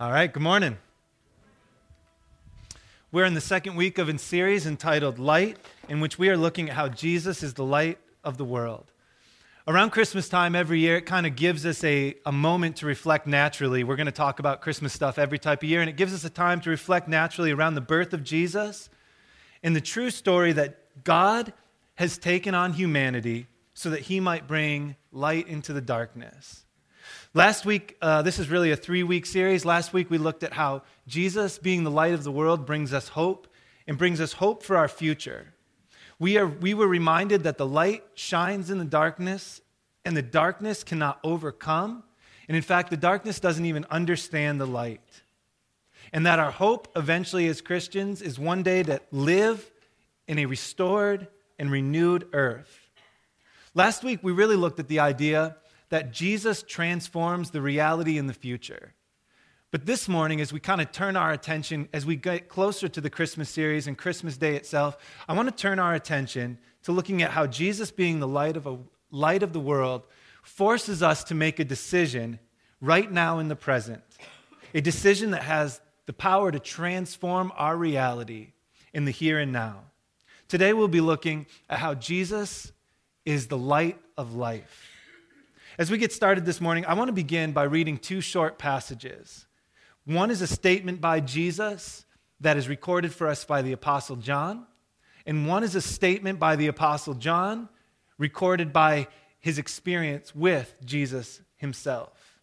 All right, good morning. We're in the second week of a series entitled Light, in which we are looking at how Jesus is the light of the world. Around Christmas time every year, it kind of gives us a, a moment to reflect naturally. We're going to talk about Christmas stuff every type of year, and it gives us a time to reflect naturally around the birth of Jesus and the true story that God has taken on humanity so that he might bring light into the darkness. Last week, uh, this is really a three week series. Last week, we looked at how Jesus, being the light of the world, brings us hope and brings us hope for our future. We, are, we were reminded that the light shines in the darkness, and the darkness cannot overcome. And in fact, the darkness doesn't even understand the light. And that our hope eventually as Christians is one day to live in a restored and renewed earth. Last week, we really looked at the idea that Jesus transforms the reality in the future. But this morning, as we kind of turn our attention, as we get closer to the Christmas series and Christmas Day itself, I want to turn our attention to looking at how Jesus, being the light of, a, light of the world, forces us to make a decision right now in the present. A decision that has the power to transform our reality in the here and now. Today, we'll be looking at how Jesus is the light of life. As we get started this morning, I want to begin by reading two short passages. One is a statement by Jesus that is recorded for us by the Apostle John, and one is a statement by the Apostle John recorded by his experience with Jesus himself.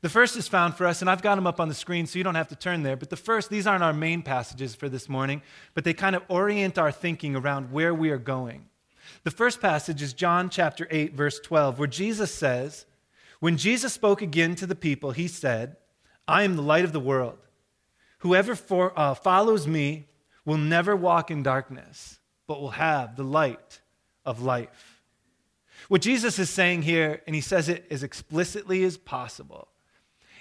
The first is found for us, and I've got them up on the screen so you don't have to turn there. But the first, these aren't our main passages for this morning, but they kind of orient our thinking around where we are going. The first passage is John chapter 8, verse 12, where Jesus says, When Jesus spoke again to the people, he said, I am the light of the world. Whoever for, uh, follows me will never walk in darkness, but will have the light of life. What Jesus is saying here, and he says it as explicitly as possible,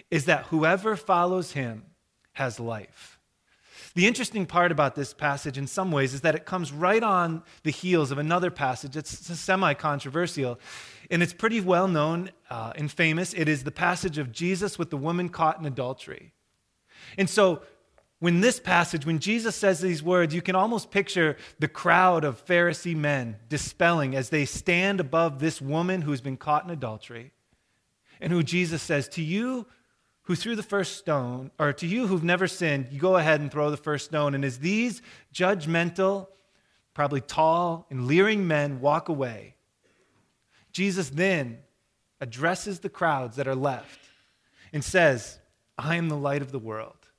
is that whoever follows him has life. The interesting part about this passage, in some ways, is that it comes right on the heels of another passage that's semi controversial. And it's pretty well known uh, and famous. It is the passage of Jesus with the woman caught in adultery. And so, when this passage, when Jesus says these words, you can almost picture the crowd of Pharisee men dispelling as they stand above this woman who's been caught in adultery and who Jesus says, To you who threw the first stone, or to you who've never sinned, you go ahead and throw the first stone. And as these judgmental, probably tall and leering men walk away, Jesus then addresses the crowds that are left and says, I am the light of the world.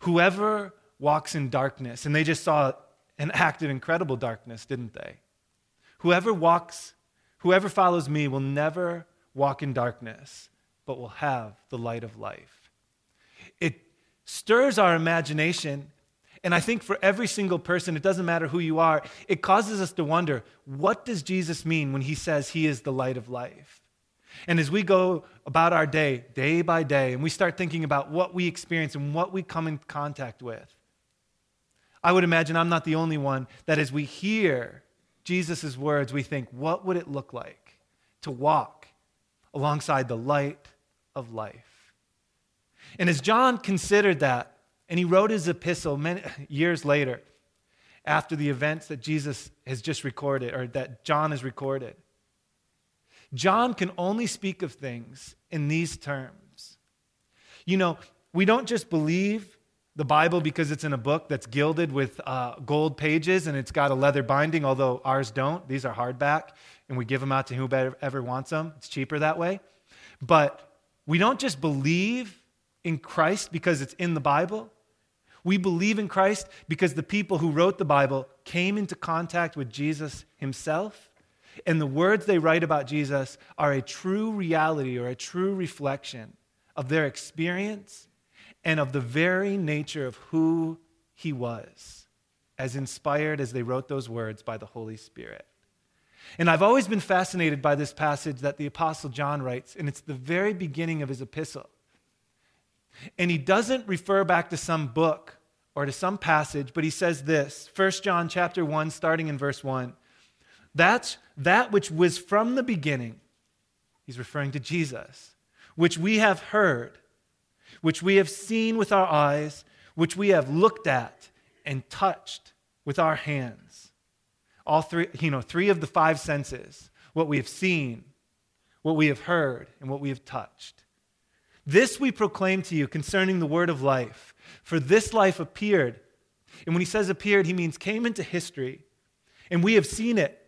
Whoever walks in darkness, and they just saw an act of incredible darkness, didn't they? Whoever walks, whoever follows me will never walk in darkness, but will have the light of life. It stirs our imagination. And I think for every single person, it doesn't matter who you are, it causes us to wonder what does Jesus mean when he says he is the light of life? And as we go about our day, day by day, and we start thinking about what we experience and what we come in contact with, I would imagine I'm not the only one that as we hear Jesus' words, we think, what would it look like to walk alongside the light of life. And as John considered that, and he wrote his epistle many years later, after the events that Jesus has just recorded, or that John has recorded, John can only speak of things in these terms. You know, we don't just believe the Bible because it's in a book that's gilded with uh, gold pages and it's got a leather binding, although ours don't. These are hardback, and we give them out to whoever wants them. It's cheaper that way. But we don't just believe in Christ because it's in the Bible. We believe in Christ because the people who wrote the Bible came into contact with Jesus himself. And the words they write about Jesus are a true reality or a true reflection of their experience and of the very nature of who he was, as inspired as they wrote those words by the Holy Spirit. And I've always been fascinated by this passage that the Apostle John writes, and it's the very beginning of his epistle. And he doesn't refer back to some book or to some passage, but he says this 1 John chapter 1, starting in verse 1. That's that which was from the beginning. He's referring to Jesus, which we have heard, which we have seen with our eyes, which we have looked at and touched with our hands. All three, you know, three of the five senses what we have seen, what we have heard, and what we have touched. This we proclaim to you concerning the word of life. For this life appeared. And when he says appeared, he means came into history. And we have seen it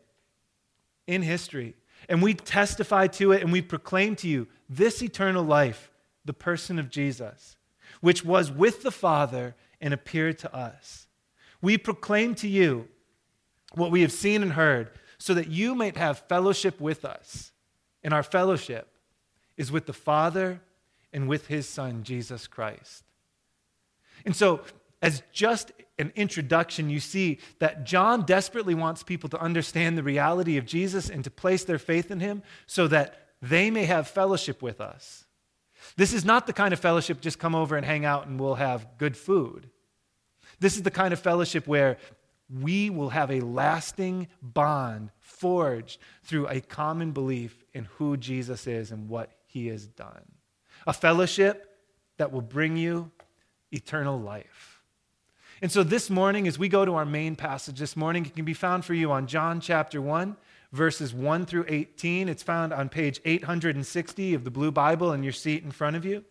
in history. And we testify to it and we proclaim to you this eternal life, the person of Jesus, which was with the Father and appeared to us. We proclaim to you what we have seen and heard, so that you might have fellowship with us. And our fellowship is with the Father and with his Son, Jesus Christ. And so, as just an introduction, you see that John desperately wants people to understand the reality of Jesus and to place their faith in him so that they may have fellowship with us. This is not the kind of fellowship just come over and hang out and we'll have good food. This is the kind of fellowship where we will have a lasting bond forged through a common belief in who Jesus is and what he has done. A fellowship that will bring you eternal life. And so this morning, as we go to our main passage this morning, it can be found for you on John chapter 1, verses 1 through 18. It's found on page 860 of the Blue Bible in your seat in front of you.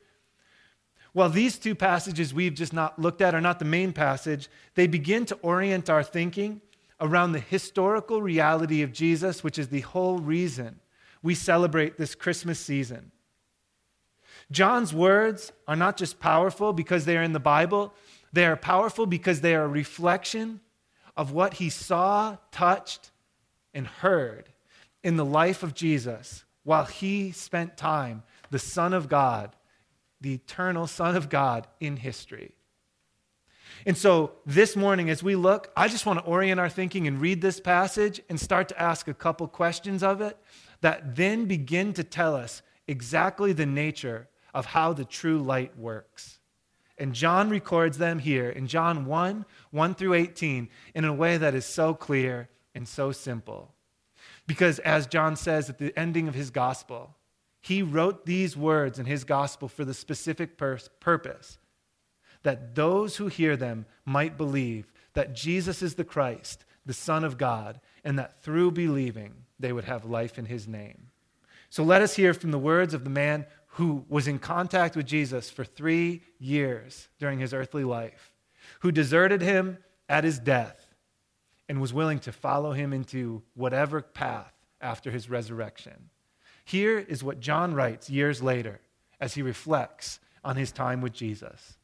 While these two passages we've just not looked at are not the main passage, they begin to orient our thinking around the historical reality of Jesus, which is the whole reason we celebrate this Christmas season. John's words are not just powerful because they are in the Bible, they are powerful because they are a reflection of what he saw, touched, and heard in the life of Jesus while he spent time, the Son of God, the eternal Son of God in history. And so this morning, as we look, I just want to orient our thinking and read this passage and start to ask a couple questions of it that then begin to tell us exactly the nature of how the true light works. And John records them here in John 1 1 through 18 in a way that is so clear and so simple. Because as John says at the ending of his gospel, he wrote these words in his gospel for the specific pur- purpose that those who hear them might believe that Jesus is the Christ, the Son of God, and that through believing they would have life in his name. So let us hear from the words of the man who was in contact with Jesus for three years during his earthly life, who deserted him at his death and was willing to follow him into whatever path after his resurrection. Here is what John writes years later as he reflects on his time with Jesus.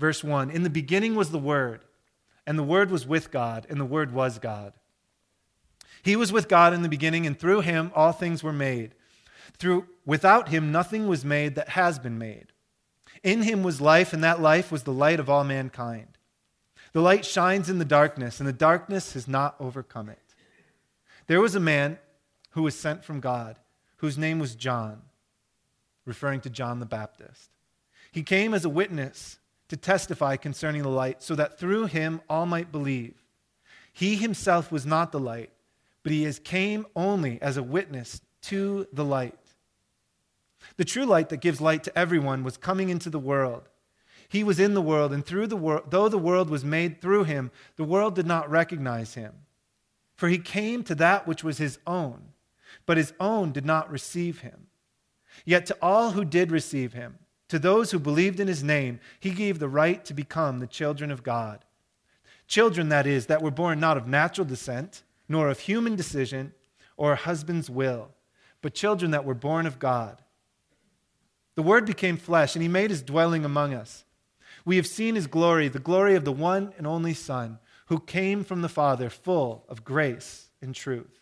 Verse 1 In the beginning was the Word, and the Word was with God, and the Word was God. He was with God in the beginning, and through him all things were made. Through, without him, nothing was made that has been made. In him was life, and that life was the light of all mankind. The light shines in the darkness, and the darkness has not overcome it. There was a man who was sent from God whose name was John, referring to John the Baptist. He came as a witness to testify concerning the light, so that through him all might believe. He himself was not the light, but he came only as a witness to the light. The true light that gives light to everyone was coming into the world. He was in the world, and through the world, though the world was made through him, the world did not recognize him. For he came to that which was his own but his own did not receive him. Yet to all who did receive him, to those who believed in his name, he gave the right to become the children of God. Children, that is, that were born not of natural descent, nor of human decision, or a husband's will, but children that were born of God. The Word became flesh, and he made his dwelling among us. We have seen his glory, the glory of the one and only Son, who came from the Father, full of grace and truth.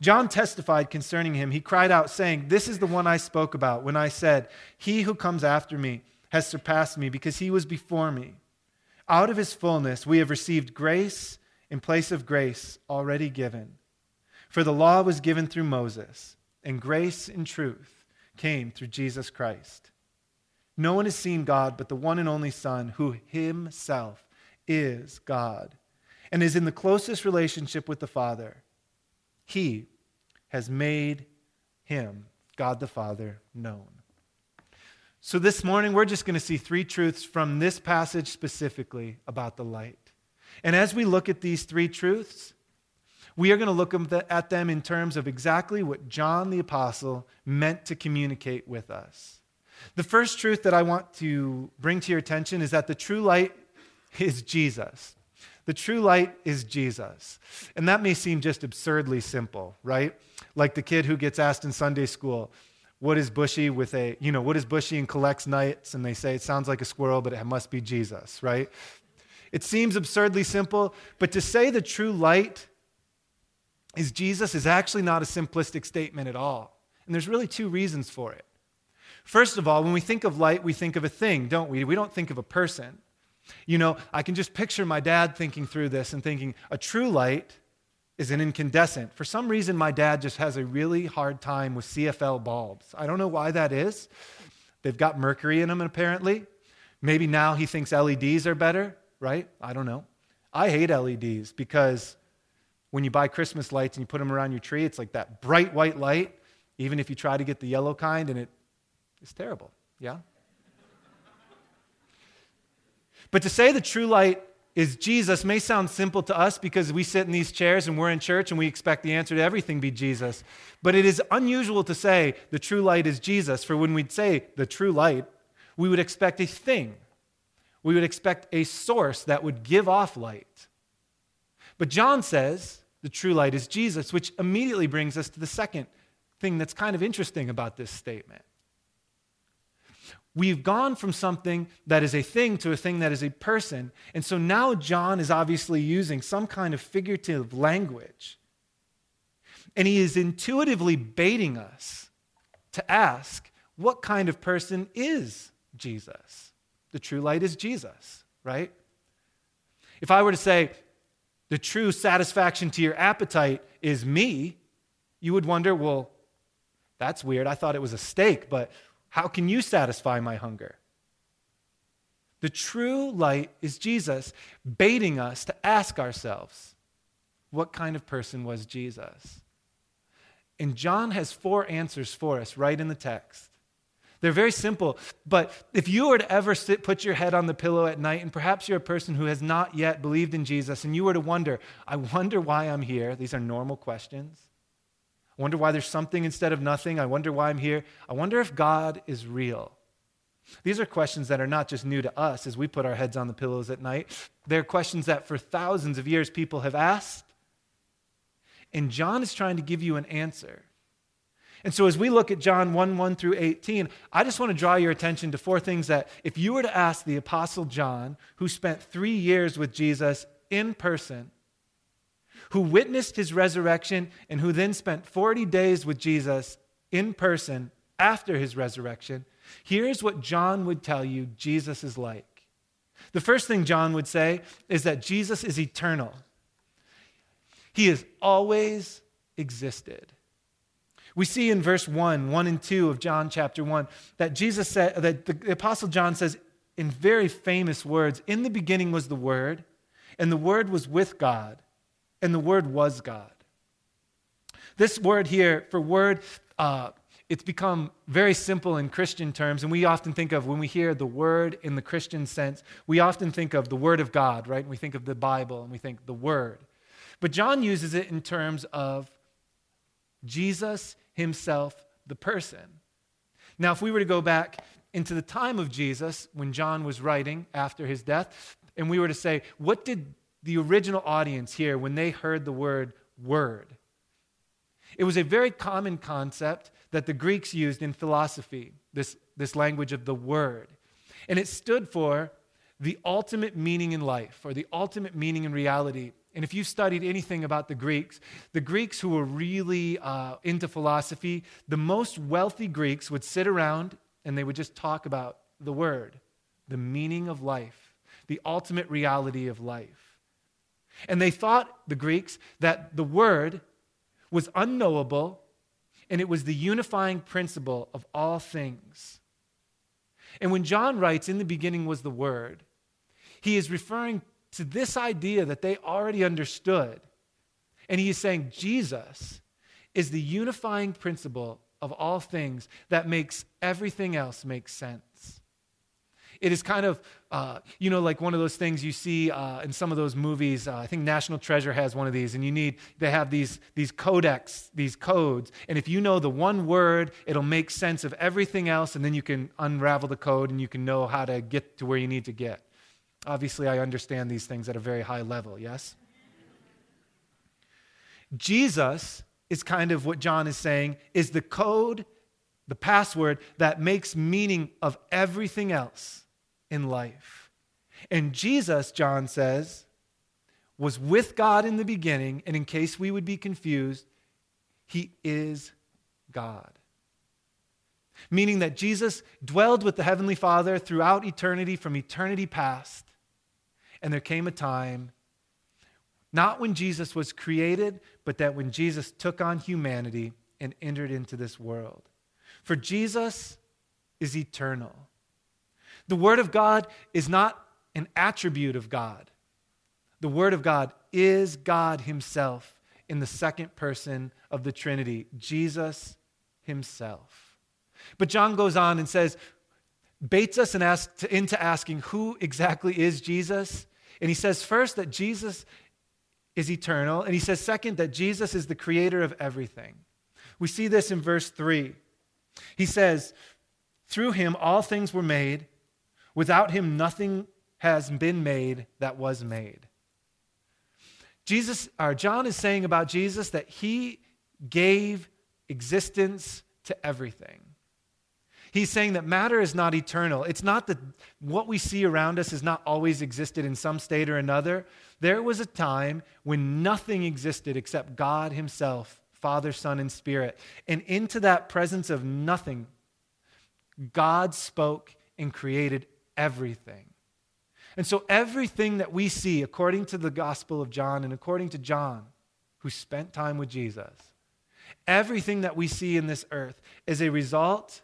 John testified concerning him. He cried out, saying, This is the one I spoke about when I said, He who comes after me has surpassed me because he was before me. Out of his fullness we have received grace in place of grace already given. For the law was given through Moses, and grace and truth came through Jesus Christ. No one has seen God but the one and only Son, who himself is God, and is in the closest relationship with the Father. He has made him, God the Father, known. So, this morning, we're just going to see three truths from this passage specifically about the light. And as we look at these three truths, we are going to look at them in terms of exactly what John the Apostle meant to communicate with us. The first truth that I want to bring to your attention is that the true light is Jesus. The true light is Jesus. And that may seem just absurdly simple, right? Like the kid who gets asked in Sunday school, what is bushy with a, you know, what is bushy and collects nights? And they say it sounds like a squirrel, but it must be Jesus, right? It seems absurdly simple, but to say the true light is Jesus is actually not a simplistic statement at all. And there's really two reasons for it. First of all, when we think of light, we think of a thing, don't we? We don't think of a person. You know, I can just picture my dad thinking through this and thinking a true light is an incandescent. For some reason, my dad just has a really hard time with CFL bulbs. I don't know why that is. They've got mercury in them, apparently. Maybe now he thinks LEDs are better, right? I don't know. I hate LEDs because when you buy Christmas lights and you put them around your tree, it's like that bright white light, even if you try to get the yellow kind, and it is terrible. Yeah? But to say the true light is Jesus may sound simple to us because we sit in these chairs and we're in church and we expect the answer to everything be Jesus. But it is unusual to say the true light is Jesus, for when we'd say the true light, we would expect a thing. We would expect a source that would give off light. But John says the true light is Jesus, which immediately brings us to the second thing that's kind of interesting about this statement. We've gone from something that is a thing to a thing that is a person. And so now John is obviously using some kind of figurative language. And he is intuitively baiting us to ask, what kind of person is Jesus? The true light is Jesus, right? If I were to say, the true satisfaction to your appetite is me, you would wonder, well, that's weird. I thought it was a steak, but how can you satisfy my hunger? The true light is Jesus, baiting us to ask ourselves, what kind of person was Jesus? And John has four answers for us right in the text. They're very simple. But if you were to ever sit, put your head on the pillow at night, and perhaps you're a person who has not yet believed in Jesus, and you were to wonder, I wonder why I'm here. These are normal questions. I wonder why there's something instead of nothing. I wonder why I'm here. I wonder if God is real. These are questions that are not just new to us as we put our heads on the pillows at night. They're questions that for thousands of years people have asked. And John is trying to give you an answer. And so, as we look at John 1 1 through 18, I just want to draw your attention to four things that, if you were to ask the Apostle John, who spent three years with Jesus in person, who witnessed his resurrection, and who then spent 40 days with Jesus in person after his resurrection, here's what John would tell you Jesus is like. The first thing John would say is that Jesus is eternal, he has always existed. We see in verse 1, 1 and 2 of John chapter 1, that Jesus said, that the Apostle John says in very famous words, In the beginning was the Word, and the Word was with God, and the Word was God. This word here, for word, uh, it's become very simple in Christian terms, and we often think of, when we hear the word in the Christian sense, we often think of the Word of God, right? We think of the Bible, and we think the Word. But John uses it in terms of Jesus himself, the person. Now, if we were to go back into the time of Jesus, when John was writing after his death, and we were to say, what did the original audience hear when they heard the word word? It was a very common concept that the Greeks used in philosophy, this, this language of the word. And it stood for the ultimate meaning in life or the ultimate meaning in reality. And if you've studied anything about the Greeks, the Greeks who were really uh, into philosophy, the most wealthy Greeks would sit around and they would just talk about the word, the meaning of life, the ultimate reality of life. And they thought, the Greeks, that the word was unknowable and it was the unifying principle of all things. And when John writes, in the beginning was the word, he is referring to this idea that they already understood. And he is saying Jesus is the unifying principle of all things that makes everything else make sense. It is kind of, uh, you know, like one of those things you see uh, in some of those movies. Uh, I think National Treasure has one of these, and you need, they have these, these codex, these codes. And if you know the one word, it'll make sense of everything else, and then you can unravel the code and you can know how to get to where you need to get. Obviously, I understand these things at a very high level, yes? Jesus is kind of what John is saying is the code, the password that makes meaning of everything else in life. And Jesus, John says, was with God in the beginning, and in case we would be confused, he is God. Meaning that Jesus dwelled with the Heavenly Father throughout eternity, from eternity past. And there came a time not when Jesus was created, but that when Jesus took on humanity and entered into this world. For Jesus is eternal. The Word of God is not an attribute of God. The Word of God is God Himself in the second person of the Trinity, Jesus Himself. But John goes on and says, baits us into asking who exactly is Jesus. And he says first that Jesus is eternal. And he says, second, that Jesus is the creator of everything. We see this in verse 3. He says, Through him all things were made. Without him nothing has been made that was made. Jesus, or John is saying about Jesus that he gave existence to everything. He's saying that matter is not eternal. It's not that what we see around us has not always existed in some state or another. There was a time when nothing existed except God Himself, Father, Son, and Spirit. And into that presence of nothing, God spoke and created everything. And so, everything that we see, according to the Gospel of John and according to John, who spent time with Jesus, everything that we see in this earth is a result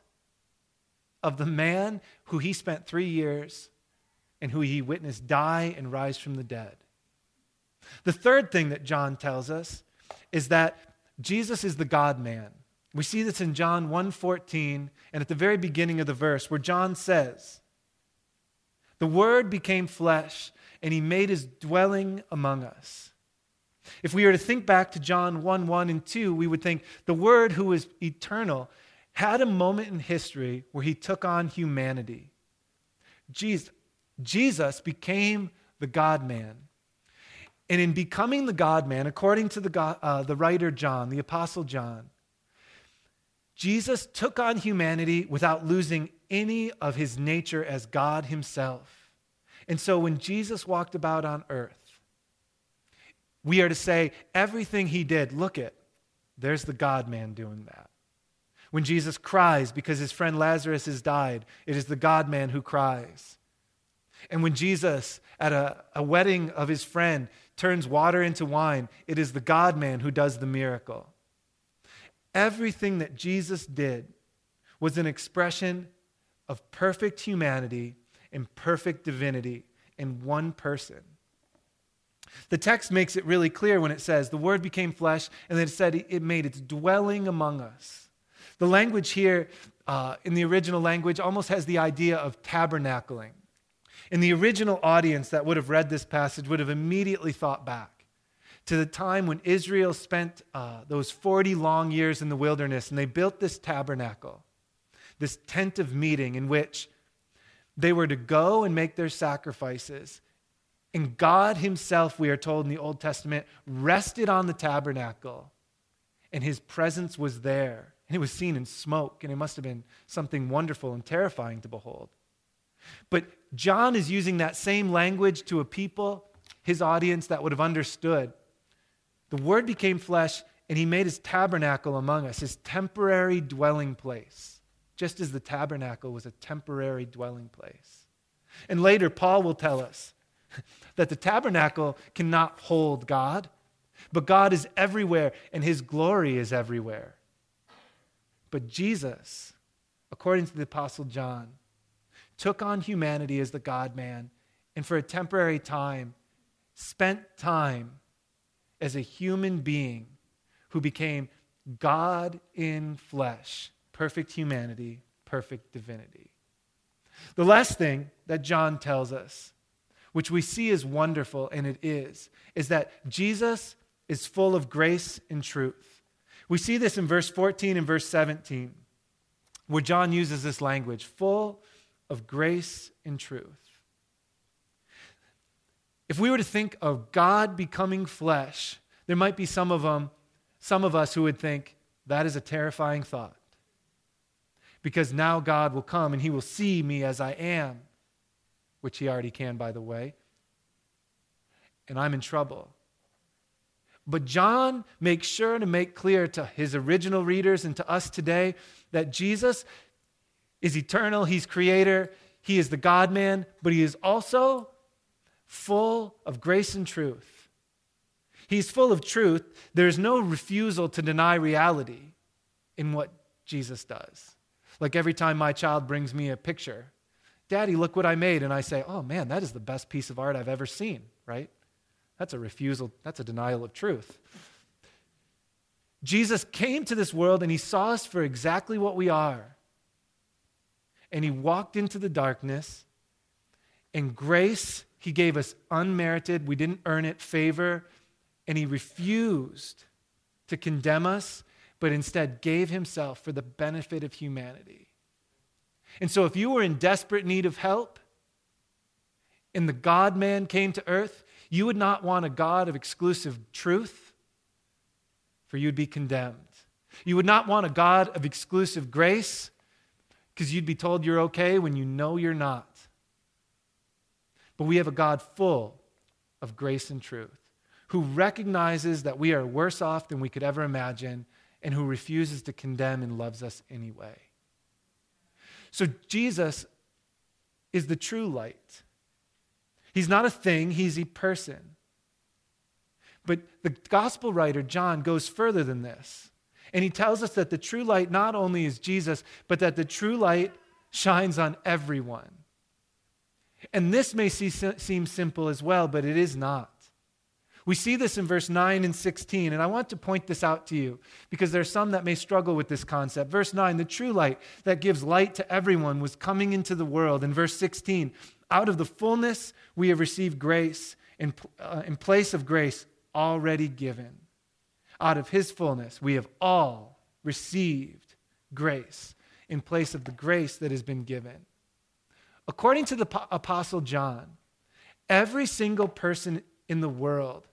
of the man who he spent three years and who he witnessed die and rise from the dead. The third thing that John tells us is that Jesus is the God man. We see this in John 1:14 and at the very beginning of the verse where John says, "The word became flesh and he made his dwelling among us." If we were to think back to John 1 1 and 2, we would think the Word who is eternal had a moment in history where he took on humanity. Jesus, Jesus became the God man. And in becoming the God man, according to the, God, uh, the writer John, the Apostle John, Jesus took on humanity without losing any of his nature as God himself. And so when Jesus walked about on earth, we are to say everything he did, look at, there's the God man doing that. When Jesus cries because his friend Lazarus has died, it is the God man who cries. And when Jesus, at a, a wedding of his friend, turns water into wine, it is the God man who does the miracle. Everything that Jesus did was an expression of perfect humanity and perfect divinity in one person. The text makes it really clear when it says, The Word became flesh, and then it said it made its dwelling among us. The language here uh, in the original language almost has the idea of tabernacling. In the original audience that would have read this passage would have immediately thought back to the time when Israel spent uh, those 40 long years in the wilderness and they built this tabernacle, this tent of meeting in which they were to go and make their sacrifices. And God Himself, we are told in the Old Testament, rested on the tabernacle, and His presence was there. And it was seen in smoke, and it must have been something wonderful and terrifying to behold. But John is using that same language to a people, his audience, that would have understood. The Word became flesh, and he made his tabernacle among us, his temporary dwelling place, just as the tabernacle was a temporary dwelling place. And later, Paul will tell us that the tabernacle cannot hold God, but God is everywhere, and his glory is everywhere. But Jesus, according to the Apostle John, took on humanity as the God man and for a temporary time spent time as a human being who became God in flesh, perfect humanity, perfect divinity. The last thing that John tells us, which we see is wonderful, and it is, is that Jesus is full of grace and truth. We see this in verse 14 and verse 17, where John uses this language full of grace and truth. If we were to think of God becoming flesh, there might be some of them, some of us who would think that is a terrifying thought. Because now God will come and he will see me as I am, which he already can, by the way, and I'm in trouble. But John makes sure to make clear to his original readers and to us today that Jesus is eternal, he's creator, he is the God man, but he is also full of grace and truth. He's full of truth. There's no refusal to deny reality in what Jesus does. Like every time my child brings me a picture, Daddy, look what I made. And I say, Oh man, that is the best piece of art I've ever seen, right? That's a refusal, that's a denial of truth. Jesus came to this world and he saw us for exactly what we are. And he walked into the darkness, and grace, he gave us unmerited, we didn't earn it, favor, and he refused to condemn us, but instead gave himself for the benefit of humanity. And so, if you were in desperate need of help, and the God man came to earth, you would not want a God of exclusive truth, for you'd be condemned. You would not want a God of exclusive grace, because you'd be told you're okay when you know you're not. But we have a God full of grace and truth, who recognizes that we are worse off than we could ever imagine, and who refuses to condemn and loves us anyway. So Jesus is the true light. He's not a thing, he's a person. But the gospel writer, John, goes further than this. And he tells us that the true light not only is Jesus, but that the true light shines on everyone. And this may see, seem simple as well, but it is not. We see this in verse 9 and 16, and I want to point this out to you because there are some that may struggle with this concept. Verse 9, the true light that gives light to everyone was coming into the world. In verse 16, out of the fullness we have received grace in, uh, in place of grace already given. Out of his fullness we have all received grace in place of the grace that has been given. According to the Apostle John, every single person in the world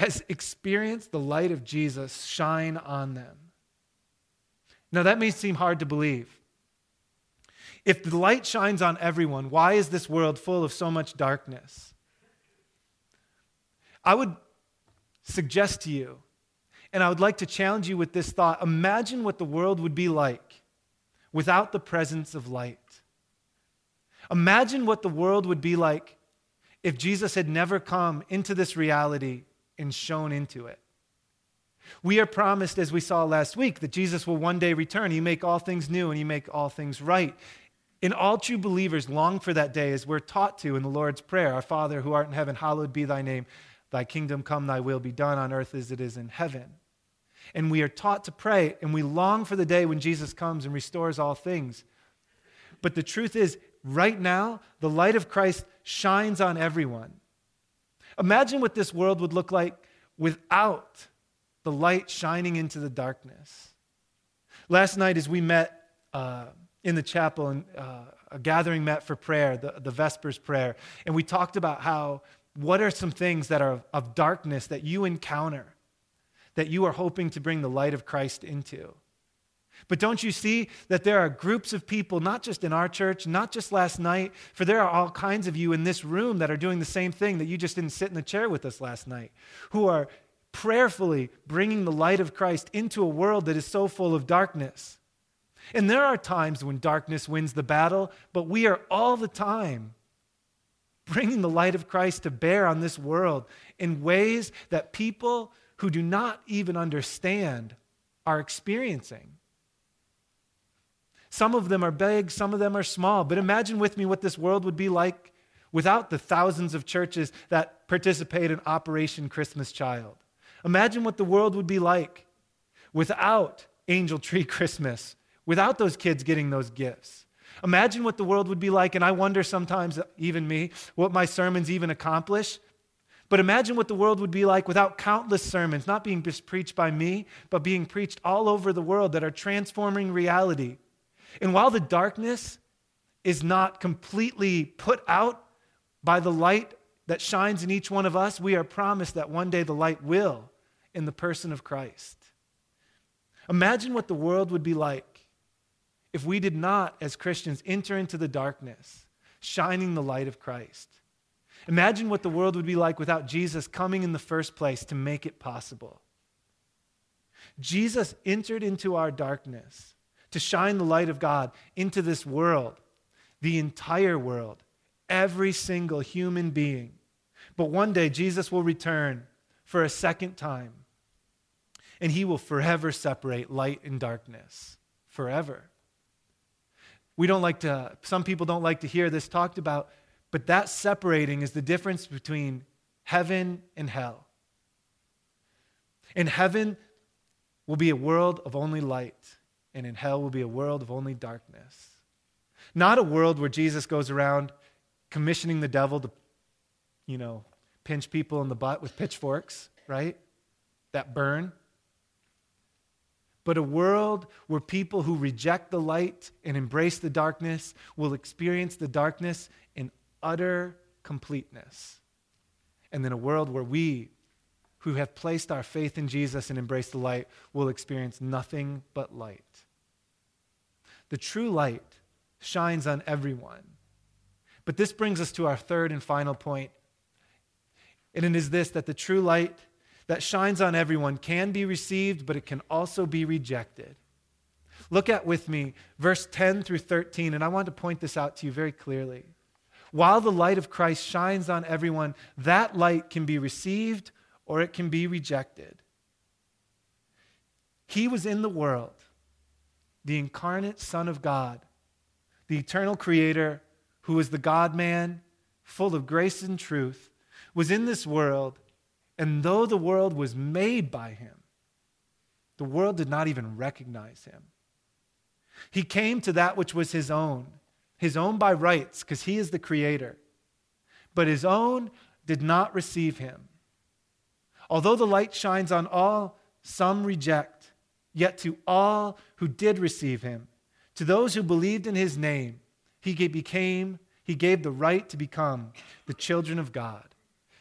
has experienced the light of Jesus shine on them. Now, that may seem hard to believe. If the light shines on everyone, why is this world full of so much darkness? I would suggest to you, and I would like to challenge you with this thought imagine what the world would be like without the presence of light. Imagine what the world would be like if Jesus had never come into this reality and shone into it. We are promised, as we saw last week, that Jesus will one day return. He make all things new and he make all things right. And all true believers long for that day as we're taught to in the Lord's Prayer Our Father who art in heaven, hallowed be thy name. Thy kingdom come, thy will be done on earth as it is in heaven. And we are taught to pray, and we long for the day when Jesus comes and restores all things. But the truth is, right now, the light of Christ shines on everyone. Imagine what this world would look like without the light shining into the darkness. Last night, as we met uh, in the chapel, and uh, a gathering met for prayer, the, the Vespers prayer, and we talked about how what are some things that are of darkness that you encounter that you are hoping to bring the light of Christ into? But don't you see that there are groups of people, not just in our church, not just last night, for there are all kinds of you in this room that are doing the same thing that you just didn't sit in the chair with us last night, who are prayerfully bringing the light of Christ into a world that is so full of darkness. And there are times when darkness wins the battle, but we are all the time bringing the light of Christ to bear on this world in ways that people who do not even understand are experiencing. Some of them are big, some of them are small. But imagine with me what this world would be like without the thousands of churches that participate in Operation Christmas Child. Imagine what the world would be like without Angel Tree Christmas, without those kids getting those gifts. Imagine what the world would be like, and I wonder sometimes, even me, what my sermons even accomplish. But imagine what the world would be like without countless sermons, not being preached by me, but being preached all over the world that are transforming reality. And while the darkness is not completely put out by the light that shines in each one of us, we are promised that one day the light will in the person of Christ. Imagine what the world would be like if we did not, as Christians, enter into the darkness, shining the light of Christ. Imagine what the world would be like without Jesus coming in the first place to make it possible. Jesus entered into our darkness to shine the light of God into this world, the entire world, every single human being. But one day, Jesus will return for a second time, and he will forever separate light and darkness. Forever. We don't like to, some people don't like to hear this talked about, but that separating is the difference between heaven and hell. In heaven will be a world of only light, and in hell will be a world of only darkness. Not a world where Jesus goes around commissioning the devil to, you know, pinch people in the butt with pitchforks, right? That burn. But a world where people who reject the light and embrace the darkness will experience the darkness in utter completeness. And then a world where we, who have placed our faith in Jesus and embraced the light, will experience nothing but light. The true light shines on everyone. But this brings us to our third and final point. And it is this that the true light that shines on everyone can be received, but it can also be rejected. Look at with me verse 10 through 13, and I want to point this out to you very clearly. While the light of Christ shines on everyone, that light can be received or it can be rejected. He was in the world, the incarnate Son of God, the eternal Creator, who is the God man, full of grace and truth, was in this world, and though the world was made by him, the world did not even recognize him. He came to that which was his own his own by rights, because he is the creator. But his own did not receive him. Although the light shines on all, some reject. Yet to all who did receive him, to those who believed in his name, he became, he gave the right to become the children of God.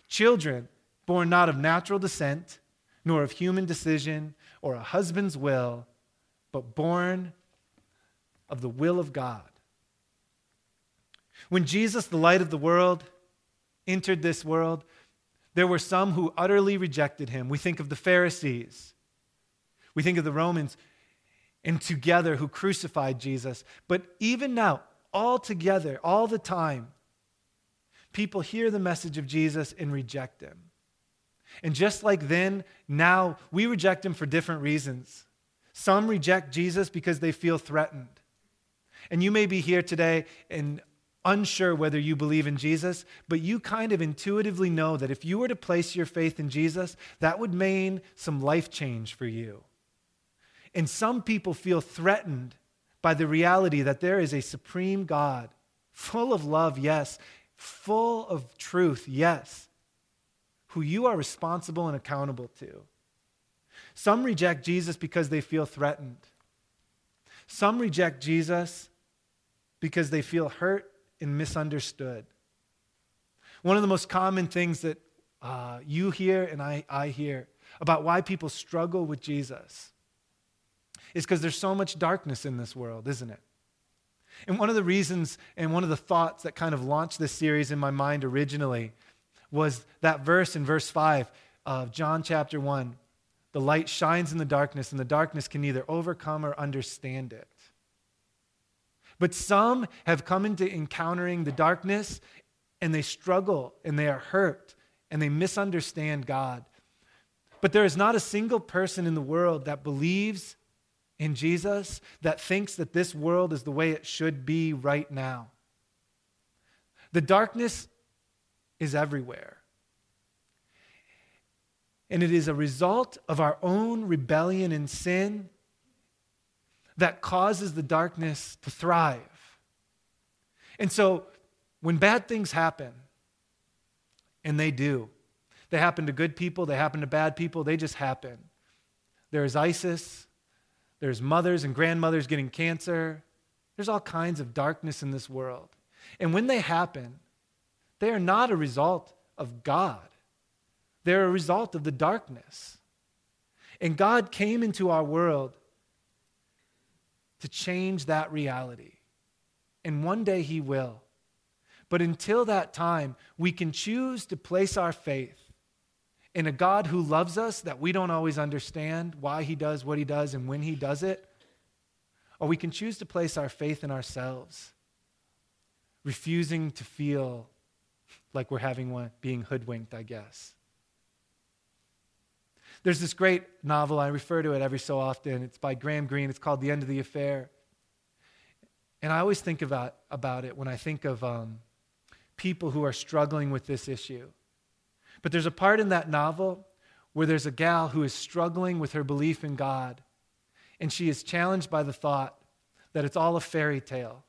Children born not of natural descent, nor of human decision or a husband's will, but born of the will of God. When Jesus, the light of the world, entered this world, there were some who utterly rejected him. We think of the Pharisees, we think of the Romans, and together who crucified Jesus. But even now, all together, all the time, people hear the message of Jesus and reject him. And just like then, now we reject him for different reasons. Some reject Jesus because they feel threatened. And you may be here today and unsure whether you believe in Jesus, but you kind of intuitively know that if you were to place your faith in Jesus, that would mean some life change for you. And some people feel threatened by the reality that there is a supreme God, full of love, yes, full of truth, yes, who you are responsible and accountable to. Some reject Jesus because they feel threatened. Some reject Jesus because they feel hurt and misunderstood. One of the most common things that uh, you hear and I, I hear about why people struggle with Jesus is because there's so much darkness in this world, isn't it? And one of the reasons and one of the thoughts that kind of launched this series in my mind originally was that verse in verse 5 of John chapter 1. The light shines in the darkness, and the darkness can neither overcome or understand it. But some have come into encountering the darkness and they struggle and they are hurt and they misunderstand God. But there is not a single person in the world that believes in Jesus that thinks that this world is the way it should be right now. The darkness is everywhere. And it is a result of our own rebellion and sin that causes the darkness to thrive. And so when bad things happen, and they do, they happen to good people, they happen to bad people, they just happen. There's ISIS, there's mothers and grandmothers getting cancer, there's all kinds of darkness in this world. And when they happen, they are not a result of God, they're a result of the darkness. And God came into our world to change that reality. And one day He will. But until that time, we can choose to place our faith in a God who loves us that we don't always understand why He does what He does and when He does it. Or we can choose to place our faith in ourselves, refusing to feel like we're having one, being hoodwinked, I guess. There's this great novel, I refer to it every so often. It's by Graham Greene. It's called The End of the Affair. And I always think about, about it when I think of um, people who are struggling with this issue. But there's a part in that novel where there's a gal who is struggling with her belief in God. And she is challenged by the thought that it's all a fairy tale.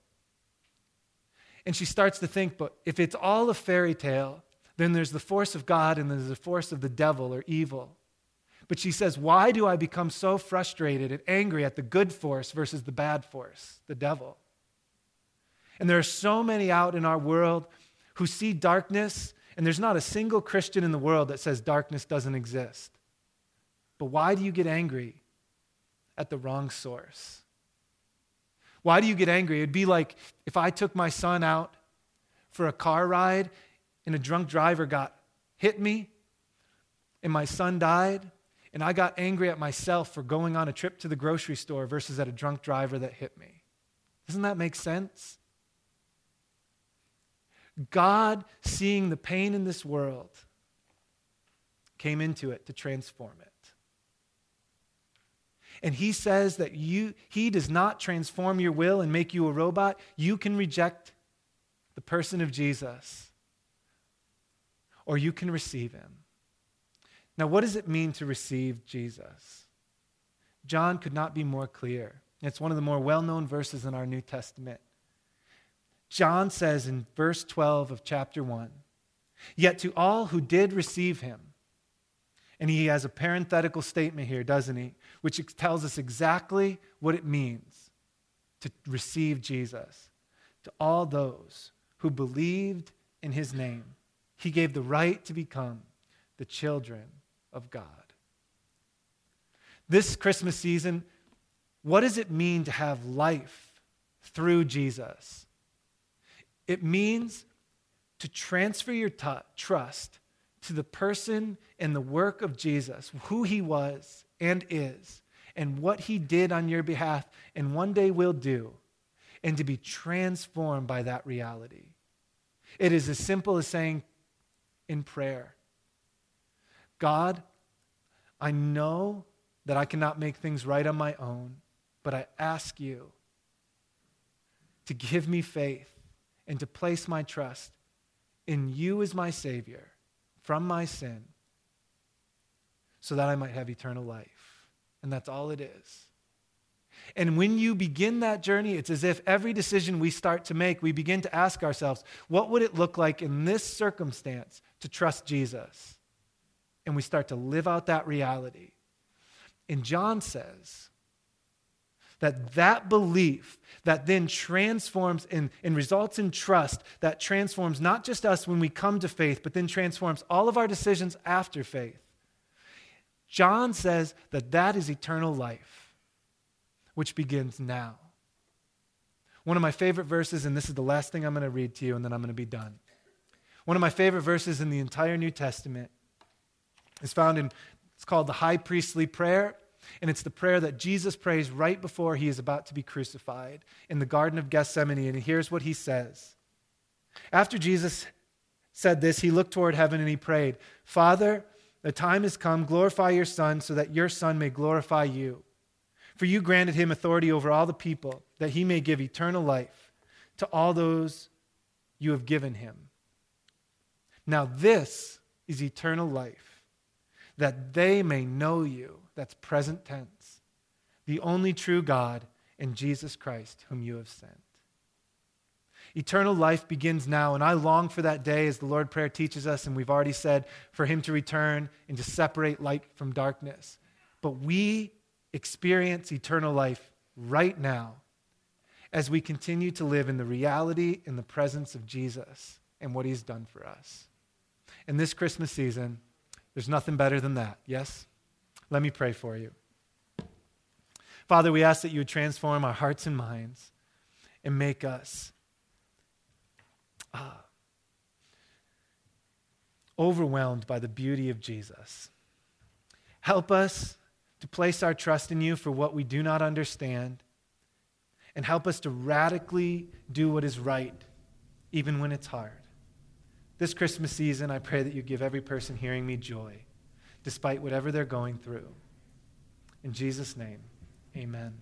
And she starts to think, but if it's all a fairy tale, then there's the force of God and there's the force of the devil or evil. But she says, Why do I become so frustrated and angry at the good force versus the bad force, the devil? And there are so many out in our world who see darkness, and there's not a single Christian in the world that says darkness doesn't exist. But why do you get angry at the wrong source? Why do you get angry? It'd be like if I took my son out for a car ride and a drunk driver got hit me and my son died and I got angry at myself for going on a trip to the grocery store versus at a drunk driver that hit me. Doesn't that make sense? God, seeing the pain in this world, came into it to transform it. And he says that you, he does not transform your will and make you a robot. You can reject the person of Jesus, or you can receive him. Now, what does it mean to receive Jesus? John could not be more clear. It's one of the more well known verses in our New Testament. John says in verse 12 of chapter 1 Yet to all who did receive him, and he has a parenthetical statement here, doesn't he? Which tells us exactly what it means to receive Jesus. To all those who believed in his name, he gave the right to become the children of God. This Christmas season, what does it mean to have life through Jesus? It means to transfer your t- trust to the person and the work of Jesus, who he was and is, and what he did on your behalf, and one day will do, and to be transformed by that reality. It is as simple as saying in prayer God, I know that I cannot make things right on my own, but I ask you to give me faith and to place my trust in you as my Savior from my sin so that I might have eternal life. And that's all it is. And when you begin that journey, it's as if every decision we start to make, we begin to ask ourselves, what would it look like in this circumstance to trust Jesus? And we start to live out that reality. And John says that that belief that then transforms and, and results in trust, that transforms not just us when we come to faith, but then transforms all of our decisions after faith. John says that that is eternal life, which begins now. One of my favorite verses, and this is the last thing I'm going to read to you, and then I'm going to be done. One of my favorite verses in the entire New Testament is found in, it's called the high priestly prayer. And it's the prayer that Jesus prays right before he is about to be crucified in the Garden of Gethsemane. And here's what he says. After Jesus said this, he looked toward heaven and he prayed, Father, the time has come, glorify your Son, so that your Son may glorify you. For you granted him authority over all the people, that he may give eternal life to all those you have given him. Now, this is eternal life that they may know you. That's present tense. The only true God and Jesus Christ, whom you have sent. Eternal life begins now, and I long for that day, as the Lord Prayer teaches us, and we've already said, for Him to return and to separate light from darkness. But we experience eternal life right now as we continue to live in the reality in the presence of Jesus and what He's done for us. In this Christmas season, there's nothing better than that, yes? Let me pray for you. Father, we ask that you would transform our hearts and minds and make us uh, overwhelmed by the beauty of Jesus. Help us to place our trust in you for what we do not understand, and help us to radically do what is right, even when it's hard. This Christmas season, I pray that you give every person hearing me joy, despite whatever they're going through. In Jesus' name, amen.